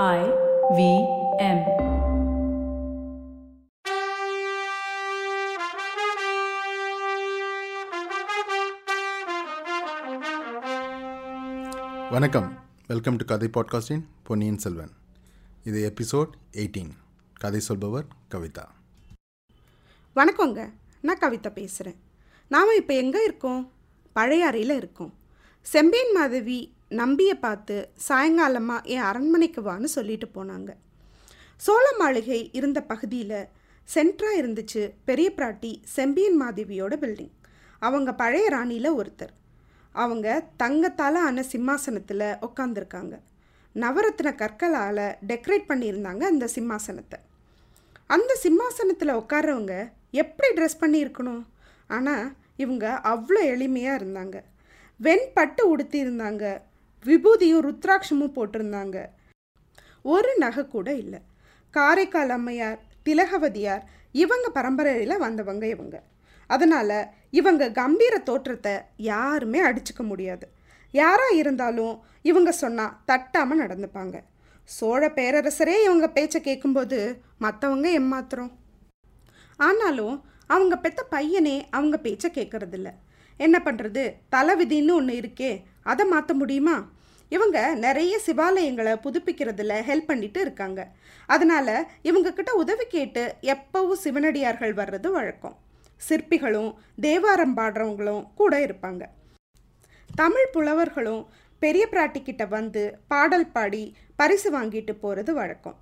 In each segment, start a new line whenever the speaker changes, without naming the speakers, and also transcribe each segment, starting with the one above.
I V M.
வணக்கம். Welcome to கதை பாட்காஸ்டின் பொன்னியின் செல்வன் இது எபிசோட் எயிட்டீன் கதை சொல்பவர் கவிதா.
வணக்கங்க. நான் கவிதா பேசுகிறேன் நாம் இப்போ எங்கே இருக்கோம்? பழையாறையில் இருக்கோம். செம்பியன் மாதவி நம்பியை பார்த்து சாயங்காலமாக என் அரண்மனைக்கு வான்னு சொல்லிட்டு போனாங்க. சோழ மாளிகை இருந்த பகுதியில் சென்ட்ரா இருந்துச்சு பெரிய பிராட்டி செம்பியன் மாதேவியோட பில்டிங் அவங்க பழைய ராணியில் ஒருத்தர். அவங்க தங்கத்தால் ஆன சிம்மாசனத்தில் உட்காந்துருக்காங்க நவரத்ன கற்களால் டெக்கரேட் பண்ணியிருந்தாங்க அந்த சிம்மாசனத்தை. அந்த சிம்மாசனத்தில் உட்கார்றவங்க எப்படி ட்ரெஸ் பண்ணியிருக்கணும்? ஆனால் இவங்க அவ்வளோ எளிமையாக இருந்தாங்க. வெண்பட்டு உடுத்தியிருந்தாங்க விபூதியும் ருத்ராட்சமும் போட்டிருந்தாங்க. ஒரு நகை கூட இல்லை. காரைக்கால் அம்மையார் திலகவதியார் இவங்க பரம்பரையில் வந்தவங்க இவங்க. அதனால் இவங்க கம்பீர தோற்றத்தை யாருமே அடிச்சுக்க முடியாது. யாராக இருந்தாலும் இவங்க சொன்னால் தட்டாமல் நடந்துப்பாங்க. சோழ பேரரசரே இவங்க பேச்சை கேட்கும்போது மற்றவங்க ஏமாத்துறோம். ஆனாலும் அவங்க பெத்த பையனே அவங்க பேச்சை கேட்கறதில்ல என்ன பண்ணுறது தலைவிதின்னு ஒன்று இருக்கே அதை மாற்ற முடியுமா? இவங்க நிறைய சிவாலயங்களை புதுப்பிக்கிறதுல ஹெல்ப் பண்ணிட்டு இருக்காங்க. அதனால் இவங்கக்கிட்ட உதவி கேட்டு எப்பவும் சிவனடியார்கள் வர்றது வழக்கம். சிற்பிகளும் தேவாரம் பாடுறவங்களும் கூட இருப்பாங்க. தமிழ் புலவர்களும் பெரிய பிராட்டிக்கிட்ட வந்து பாடல் பாடி பரிசு வாங்கிட்டு போகிறது வழக்கம்.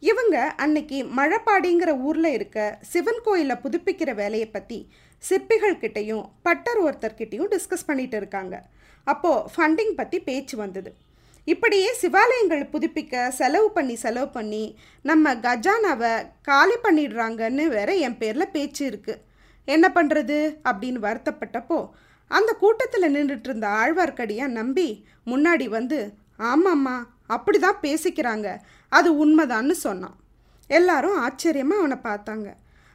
இவங்க அன்னைக்கு மழைப்பாடிங்கிற ஊரில் இருக்க சிவன் கோயிலை புதுப்பிக்கிற வேலையை பற்றி சிற்பிகள்கிட்டையும் பட்டர் ஒருத்தர்கிட்டையும் டிஸ்கஸ் பண்ணிட்டு இருக்காங்க. அப்போது ஃபண்டிங் பற்றி பேச்சு வந்தது. இப்படியே சிவாலயங்கள் புதுப்பிக்க செலவு பண்ணி செலவு பண்ணி நம்ம கஜானாவை காலி பண்ணிடுறாங்கன்னு வேற என் பேரில் பேச்சு இருக்குது என்ன பண்ணுறது அப்படின்னு வருத்தப்பட்டப்போ அந்த கூட்டத்தில் நின்றுட்டு இருந்த ஆழ்வார்க்கடியா நம்பி முன்னாடி வந்து ஆமாம்மா அப்படி தான் பேசிக்கிறாங்க. அது உண்மைதான்னு சொன்னான். எல்லாரும் ஆச்சரியமாக அவனை பார்த்தாங்க.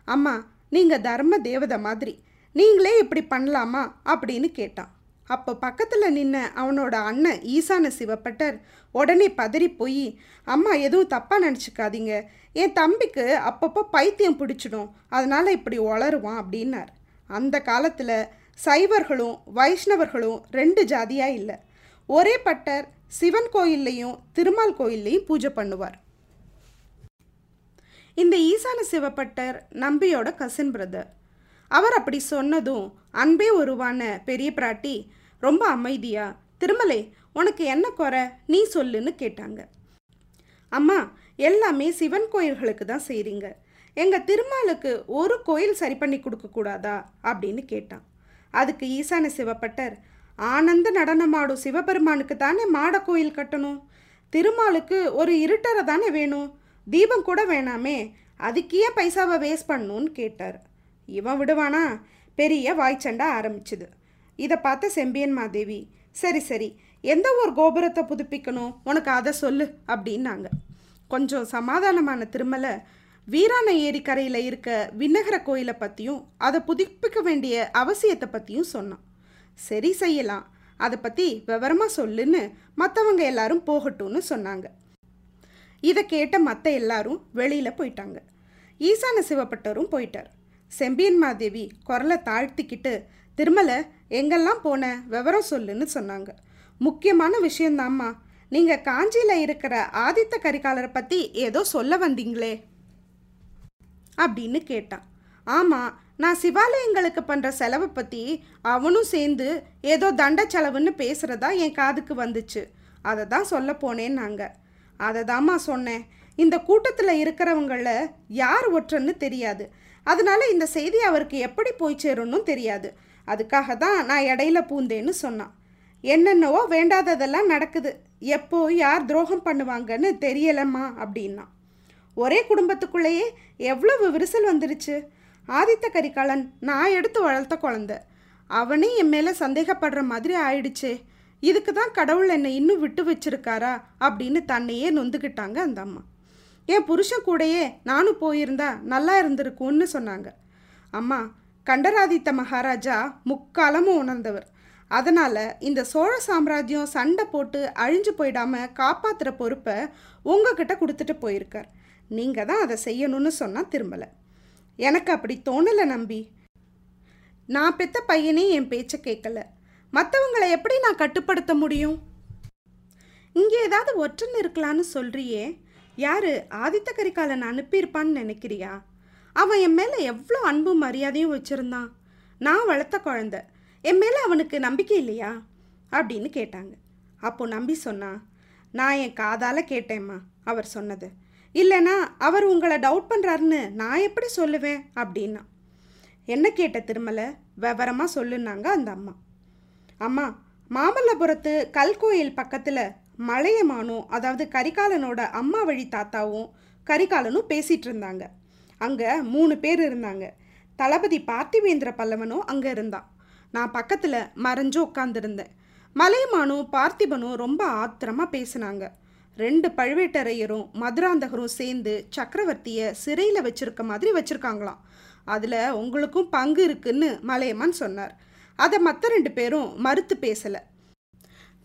அம்மா நீங்கள் தர்ம தேவதை மாதிரி நீங்களே இப்படி பண்ணலாமா? அப்படின்னு கேட்டான். அப்போ பக்கத்தில் நின்ன அவனோட அண்ணன் ஈசான சிவப்பட்டர் உடனே பதறி போய் அம்மா எதுவும் தப்பாக நினச்சிக்காதீங்க. என் தம்பிக்கு அப்பப்போ பைத்தியம் பிடிச்சிடும். அதனால் இப்படி வளருவான் அப்படின்னார். அந்த காலத்தில் சைவர்களும் வைஷ்ணவர்களும் ரெண்டு ஜாதியாக இல்லை. ஒரே பட்டர் சிவன் கோயில்லையும் திருமால் கோயில்லையும் பூஜை பண்ணுவார். இந்த ஈசான சிவப்பட்டர் நம்பியோட கசின் பிரதர் அவர் அப்படி சொன்னதும் அன்பே உருவான பெரிய பிராட்டி ரொம்ப அமைதியா? திருமலை உனக்கு என்ன குறை? நீ சொல்லுன்னு கேட்டாங்க. அம்மா எல்லாமே சிவன் கோயில்களுக்கு தான் செய்கிறீங்க எங்கள் திருமாலுக்கு ஒரு கோயில் சரி பண்ணி கொடுக்கக்கூடாதா அப்படின்னு கேட்டான். அதுக்கு ஈசான சிவப்பட்டர் ஆனந்த நடனமாடும் சிவபெருமானுக்கு தானே மாட கோயில் கட்டணும்? திருமாலுக்கு ஒரு இருட்டரை தானே வேணும்? தீபம் கூட வேணாமே அதுக்கே பைசாவை வேஸ்ட் பண்ணணும்னு கேட்டார். இவன் விடுவானா? பெரிய வாய்ச்சண்டை ஆரம்பிச்சுது. இதை பார்த்த செம்பியன் மாதேவி சரி சரி எந்த ஒரு கோபுரத்தை புதுப்பிக்கணும்? உனக்கு அதை சொல்லு அப்படின்னாங்க. கொஞ்சம் சமாதானமான திருமலை வீராண ஏரி கரையில் இருக்க விண்ணகர கோயிலை பற்றியும் அதை புதுப்பிக்க வேண்டிய அவசியத்தை பற்றியும் சொன்னான். சரி செய்யலாம். அதை பற்றி விவரமாக சொல்லுன்னு மற்றவங்க எல்லாரும் போகட்டும்னு சொன்னாங்க. இதை கேட்ட மற்ற எல்லாரும் வெளியில் போயிட்டாங்க. ஈசான சிவப்பட்டரும் போயிட்டார். செம்பியன் மாதேவி குரலை தாழ்த்திக்கிட்டு திருமலை எங்கெல்லாம் போன? விவரம் சொல்லுன்னு சொன்னாங்க. முக்கியமான விஷயந்தாம்மா நீங்கள் காஞ்சியில் இருக்கிற ஆதித்த கரிகாலரை பற்றி ஏதோ சொல்ல வந்தீங்களே? அப்படின்னு கேட்டான். ஆமாம் நான் சிவாலயங்களுக்கு பண்ணுற செலவை பற்றி அவனும் சேர்ந்து ஏதோ தண்ட செலவுன்னு பேசுகிறதா என் காதுக்கு வந்துச்சு. அதை தான் சொல்ல போனேன்னாங்க. அதை தாம்மா சொன்னேன். இந்த கூட்டத்தில் இருக்கிறவங்கள யார் ஒற்றன்னு தெரியாது. அதனால இந்த செய்தி அவருக்கு எப்படி போய் சேரும்னு தெரியாது. அதுக்காக தான் நான் இடையில பூந்தேன்னு சொன்னான். என்னென்னவோ வேண்டாததெல்லாம் நடக்குது. எப்போ யார் துரோகம் பண்ணுவாங்கன்னு தெரியலம்மா அப்படின்னா ஒரே குடும்பத்துக்குள்ளேயே எவ்வளவு விரிசல் வந்துருச்சு. ஆதித்த கரிகாலன் நான் எடுத்து வளர்த்த குழந்த. அவனே என் மேலே சந்தேகப்படுற மாதிரி ஆயிடுச்சே. இதுக்கு தான் கடவுள் என்னை இன்னும் விட்டு வச்சிருக்காரா அப்படின்னு தன்னையே நொந்துக்கிட்டாங்க அந்த அம்மா. என் புருஷன் கூடயே நானும் போயிருந்தா நல்லா இருந்திருக்கும்னு சொன்னாங்க. அம்மா கண்டராதித்த மகாராஜா முக்காலமும் உணர்ந்தவர். அதனால் இந்த சோழ சாம்ராஜ்யம் சண்டை போட்டு அழிஞ்சு போயிடாம காப்பாற்றுற பொறுப்பை உங்ககிட்ட கொடுத்துட்டு போயிருக்கார். நீங்கள் தான் அதை செய்யணும்னு சொன்னால் திரும்பலை. எனக்கு அப்படி தோணலை நம்பி. நான் பெத்த பையனே என் பேச்சை கேட்கல. மற்றவங்களை எப்படி நான் கட்டுப்படுத்த முடியும்? இங்கே ஏதாவது ஒற்றன் இருக்கலான்னு சொல்கிறியே யாரு? ஆதித்த கரிகாலன் அனுப்பியிருப்பான்னு நினைக்கிறியா? அவன் என் மேலே எவ்வளோ அன்பும் மரியாதையும் வச்சுருந்தான். நான் வளர்த்த குழந்த. என் மேலே அவனுக்கு நம்பிக்கை இல்லையா? அப்படின்னு கேட்டாங்க. அப்போ நம்பி சொன்னா நான் என் காதால் கேட்டேம்மா அவர் சொன்னது. இல்லைனா அவர் உங்களை டவுட் பண்ணுறாருன்னு நான் எப்படி சொல்லுவேன்? அப்படின்னா. என்ன கேட்ட திருமலை? விவரமாக சொல்லுனாங்க அந்த அம்மா. அம்மா மாமல்லபுரத்து கல்கோயில் பக்கத்தில் மலையமானும் அதாவது கரிகாலனோட அம்மா வழி தாத்தாவும் கரிகாலனும் பேசிகிட்டு இருந்தாங்க. அங்கே மூணு பேர் இருந்தாங்க. தளபதி பார்த்திவேந்திர பல்லவனும் அங்கே இருந்தான். நான் பக்கத்தில் மறைஞ்சு உட்காந்துருந்தேன் மலையமானும் பார்த்திபனும் ரொம்ப ஆத்திரமாக பேசினாங்க. ரெண்டு பழுவேட்டரையரும் மதுராந்தகரும் சேர்ந்து சக்கரவர்த்தியை சிறையில் வச்சுருக்க மாதிரி வச்சுருக்காங்களாம். அதில் உங்களுக்கும் பங்கு இருக்குன்னு மலையமான் சொன்னார். அதை மற்ற ரெண்டு பேரும் மறுத்து பேசலை.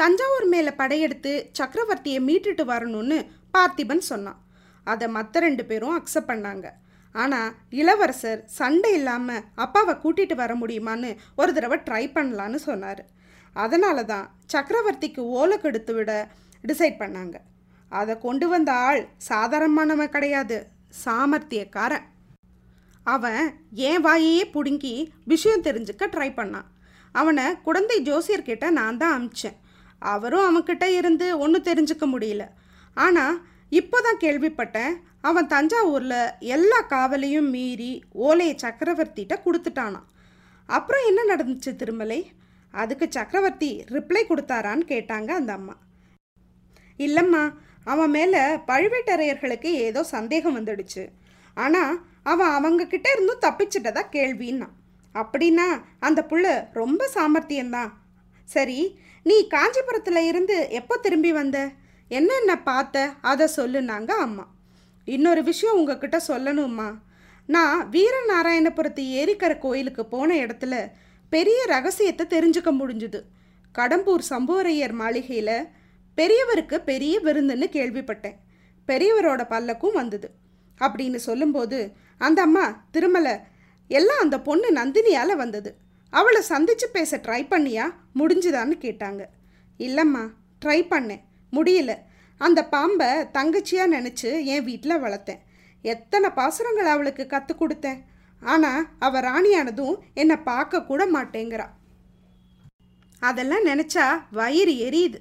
தஞ்சாவூர் மேலே படையெடுத்து சக்கரவர்த்தியை மீட்டுட்டு வரணும்னு பார்த்திபன் சொன்னான். அதை மற்ற ரெண்டு பேரும் அக்செப்ட் பண்ணாங்க. ஆனால் இளவரசர் சண்டை இல்லாமல் அப்பாவை கூட்டிகிட்டு வர முடியுமான்னு ஒரு தடவை ட்ரை பண்ணலான்னு சொன்னார். அதனால தான் சக்கரவர்த்திக்கு ஓலை கெடுத்து விட டிசைட் பண்ணாங்க. அதை கொண்டு வந்த ஆள் சாதாரணமானவன் கிடையாது சாமர்த்தியக்காரன். அவன் என் வாயையே பிடுங்கி விஷயம் தெரிஞ்சுக்க ட்ரை பண்ணான். அவனை குழந்தை ஜோசியர்கிட்ட நான் தான் அமிச்சேன். அவரும் அவன்கிட்ட இருந்து ஒன்றும் தெரிஞ்சுக்க முடியல. ஆனால் இப்போ தான் கேள்விப்பட்டேன் அவன் தஞ்சாவூரில் எல்லா காவலையும் மீறி ஓலையை சக்கரவர்த்திகிட்ட கொடுத்துட்டானான் அப்புறம் என்ன நடந்துச்சு திருமலை? அதுக்கு சக்கரவர்த்தி ரிப்ளை கொடுத்தாரான்னு கேட்டாங்க அந்த அம்மா. இல்லைம்மா அவன் மேலே பழுவேட்டரையர்களுக்கு ஏதோ சந்தேகம் வந்துடுச்சு. ஆனால் அவன் அவங்கக்கிட்ட இருந்தும் தப்பிச்சிட்டதா கேள்வின்னா. அப்படின்னா அந்த புள்ள ரொம்ப சாமர்த்தியம்தான். சரி நீ காஞ்சிபுரத்தில் இருந்து எப்போ திரும்பி வந்த? என்னென்ன பார்த்த? அதை சொல்லுனாங்க அம்மா. இன்னொரு விஷயம் உங்ககிட்ட சொல்லணும்மா. நான் வீரநாராயணபுரத்து ஏரிக்கரை கோயிலுக்கு போன இடத்துல பெரிய ரகசியத்தை தெரிஞ்சுக்க முடிஞ்சுது. கடம்பூர் சம்புவரையர் மாளிகையில் பெரியவருக்கு பெரிய விருந்துன்னு கேள்விப்பட்டேன். பெரியவரோட பல்லக்கும் வந்தது. அப்படின்னு சொல்லும்போது அந்த அம்மா திருமலை எல்லாம் அந்த பொண்ணு நந்தினியால் வந்தது. அவளை சந்திச்சு பேச ட்ரை பண்ணியா? முடிஞ்சுதான்னு கேட்டாங்க. இல்லைம்மா ட்ரை பண்ணேன். முடியல. அந்த பாம்பை தங்கச்சியாக நினச்சி என் வீட்டில் வளர்த்தேன். எத்தனை பாசுரங்கள் அவளுக்கு கற்றுக் கொடுத்தேன். ஆனால் அவள் ராணியானதும் என்னை பார்க்க கூட மாட்டேங்கிறா. அதெல்லாம் நினச்சா வயிறு எரியுது.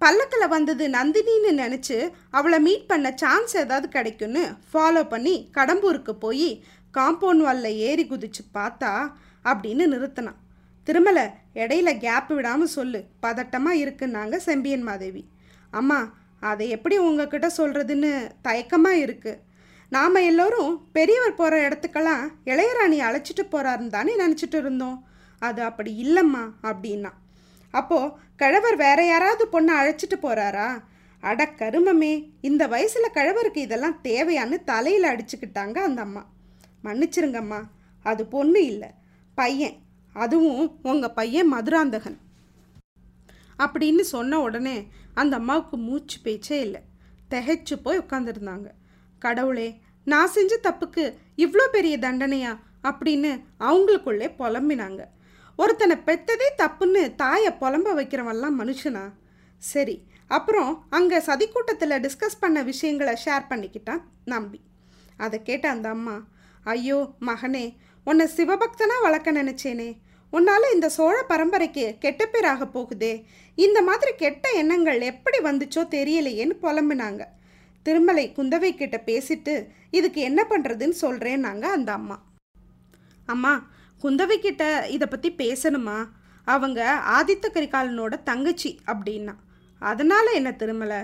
பல்லக்கில் வந்தது நந்தினின்னு நினச்சி அவளை மீட் பண்ண சான்ஸ் ஏதாவது கிடைக்கும்னு ஃபாலோ பண்ணி கடம்பூருக்கு போய் காம்பவுண்ட் வாலில் ஏறி குதிச்சு பார்த்தா அப்படின்னு நிறுத்தினான். திருமலை இடையில கேப் விடாமல் சொல்லு. பதட்டமாக இருக்குன்னாங்க செம்பியன் மாதேவி. அம்மா அதை எப்படி உங்ககிட்ட சொல்கிறதுன்னு தயக்கமாக இருக்குது நாம் எல்லோரும் பெரியவர் போகிற இடத்துக்கெல்லாம் இளையராணி அழைச்சிட்டு போகிறாருன்னு தானே நினச்சிட்டு இருந்தோம். அது அப்படி இல்லைம்மா அப்படின்னா. அப்போது கழவர் வேற யாராவது பொண்ணை அழைச்சிட்டு போகிறாரா அட கருமமே இந்த வயசில் கழவருக்கு இதெல்லாம் தேவையான்னு தலையில் அடிச்சுக்கிட்டாங்க அந்த அம்மா. மன்னிச்சிருங்கம்மா அது பொண்ணு இல்லை. பையன். அதுவும் உங்கள் பையன் மதுராந்தகன். அப்படின்னு சொன்ன உடனே அந்த அம்மாவுக்கு மூச்சு பேச்சே இல்லை. திகைச்சு போய் உட்காந்துருந்தாங்க கடவுளே நான் செஞ்ச தப்புக்கு இவ்வளோ பெரிய தண்டனையா? அப்படின்னு அவங்களுக்குள்ளே புலம்பினாங்க. ஒருத்தனை பெத்ததே தப்புன்னு தாயை புலம்ப வைக்கிறவன்லாம் மனுஷனா? சரி அப்புறம் அங்கே சதிக்கூட்டத்தில் டிஸ்கஸ் பண்ண விஷயங்களை ஷேர் பண்ணிக்கிட்டான் நம்பி. அதை கேட்ட அந்த அம்மா ஐயோ மகனே உன்னை சிவபக்தனாக வளர்க்க நினச்சேனே. உன்னால் இந்த சோழ பரம்பரைக்கு கெட்ட பேராக போகுதே. இந்த மாதிரி கெட்ட எண்ணங்கள் எப்படி வந்துச்சோ தெரியலையேன்னு புலம்பினாங்க. திருமலை குந்தவை கிட்ட பேசிட்டு இதுக்கு என்ன பண்ணுறதுன்னு சொல்கிறேன்னாங்க அந்த அம்மா. அம்மா குந்தவை கிட்ட இதை பற்றி பேசணுமா? அவங்க ஆதித்த கரிகாலனோட தங்கச்சி அப்படின்னா. அதனால் என்ன திருமலை?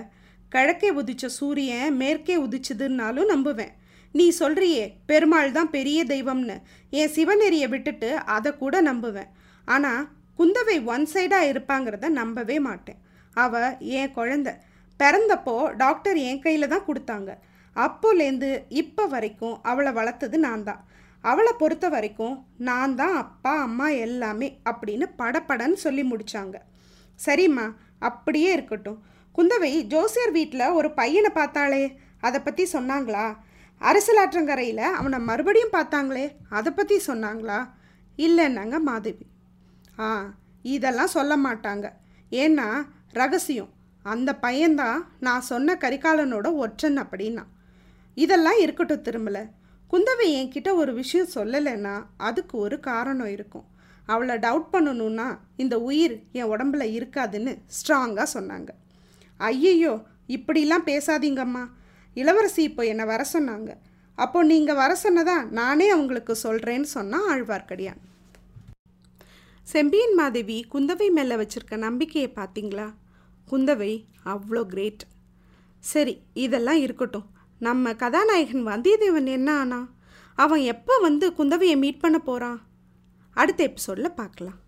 கிழக்கே உதிச்ச சூரியன் மேற்கே உதிச்சதுன்னாலும் நம்புவேன். நீ சொல்றியே பெருமாள் தான் பெரிய தெய்வம்னு. என் சிவநெறியை விட்டுட்டு அதை கூட நம்புவேன். ஆனால் குந்தவை ஒன் சைடாக இருப்பாங்கிறத நம்பவே மாட்டேன். அவ என் குழந்த. பிறந்தப்போ டாக்டர் என் கையில் தான் கொடுத்தாங்க. அப்போலேருந்து இப்போ வரைக்கும் அவளை வளர்த்தது நான் தான். அவளை பொறுத்த வரைக்கும் நான் தான் அப்பா அம்மா எல்லாமே அப்படின்னு படப்படன்னு சொல்லி முடிச்சாங்க. சரிம்மா அப்படியே இருக்கட்டும். குந்தவை ஜோசியர் வீட்டில் ஒரு பையனை பார்த்தாளே அதை பற்றி சொன்னாங்களா? அரசலாற்றங்கரையில் அவனை மறுபடியும் பார்த்தாங்களே அதை பற்றி சொன்னாங்களா? இல்லைன்னாங்க மாதவி. ஆ இதெல்லாம் சொல்ல மாட்டாங்க. ஏன்னா ரகசியம். அந்த பையன்தான் நான் சொன்ன கரிகாலனோட ஒற்றன் அப்படின்னா. இதெல்லாம் இருக்கட்டும் திரும்பல குந்தவை என்கிட்ட ஒரு விஷயம் சொல்லலைன்னா அதுக்கு ஒரு காரணம் இருக்கும். அவளை டவுட் பண்ணணும்னா இந்த உயிர் என் உடம்புல இருக்காதுன்னு ஸ்ட்ராங்காக சொன்னாங்க. ஐயையோ இப்படிலாம் பேசாதீங்கம்மா. இளவரசி இப்போ என்னை வர சொன்னாங்க. அப்போ நீங்கள் வர சொன்னதா நானே அவங்களுக்கு சொல்கிறேன்னு சொன்னால் ஆழ்வார்க்கடியான். செம்பியன் மாதேவி குந்தவை மேலே வச்சுருக்க நம்பிக்கையை பார்த்தீங்களா? குந்தவை அவ்வளோ கிரேட். சரி இதெல்லாம் இருக்கட்டும். நம்ம கதாநாயகன் வந்தியத்தேவன் என்ன ஆனா? அவன் எப்போ வந்து குந்தவையை மீட் பண்ண போகிறான் அடுத்த எபிசோடில் பார்க்கலாம்.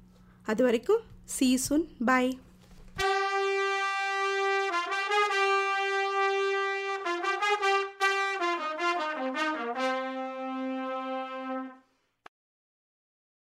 அது வரைக்கும் சீ சூன் பாய்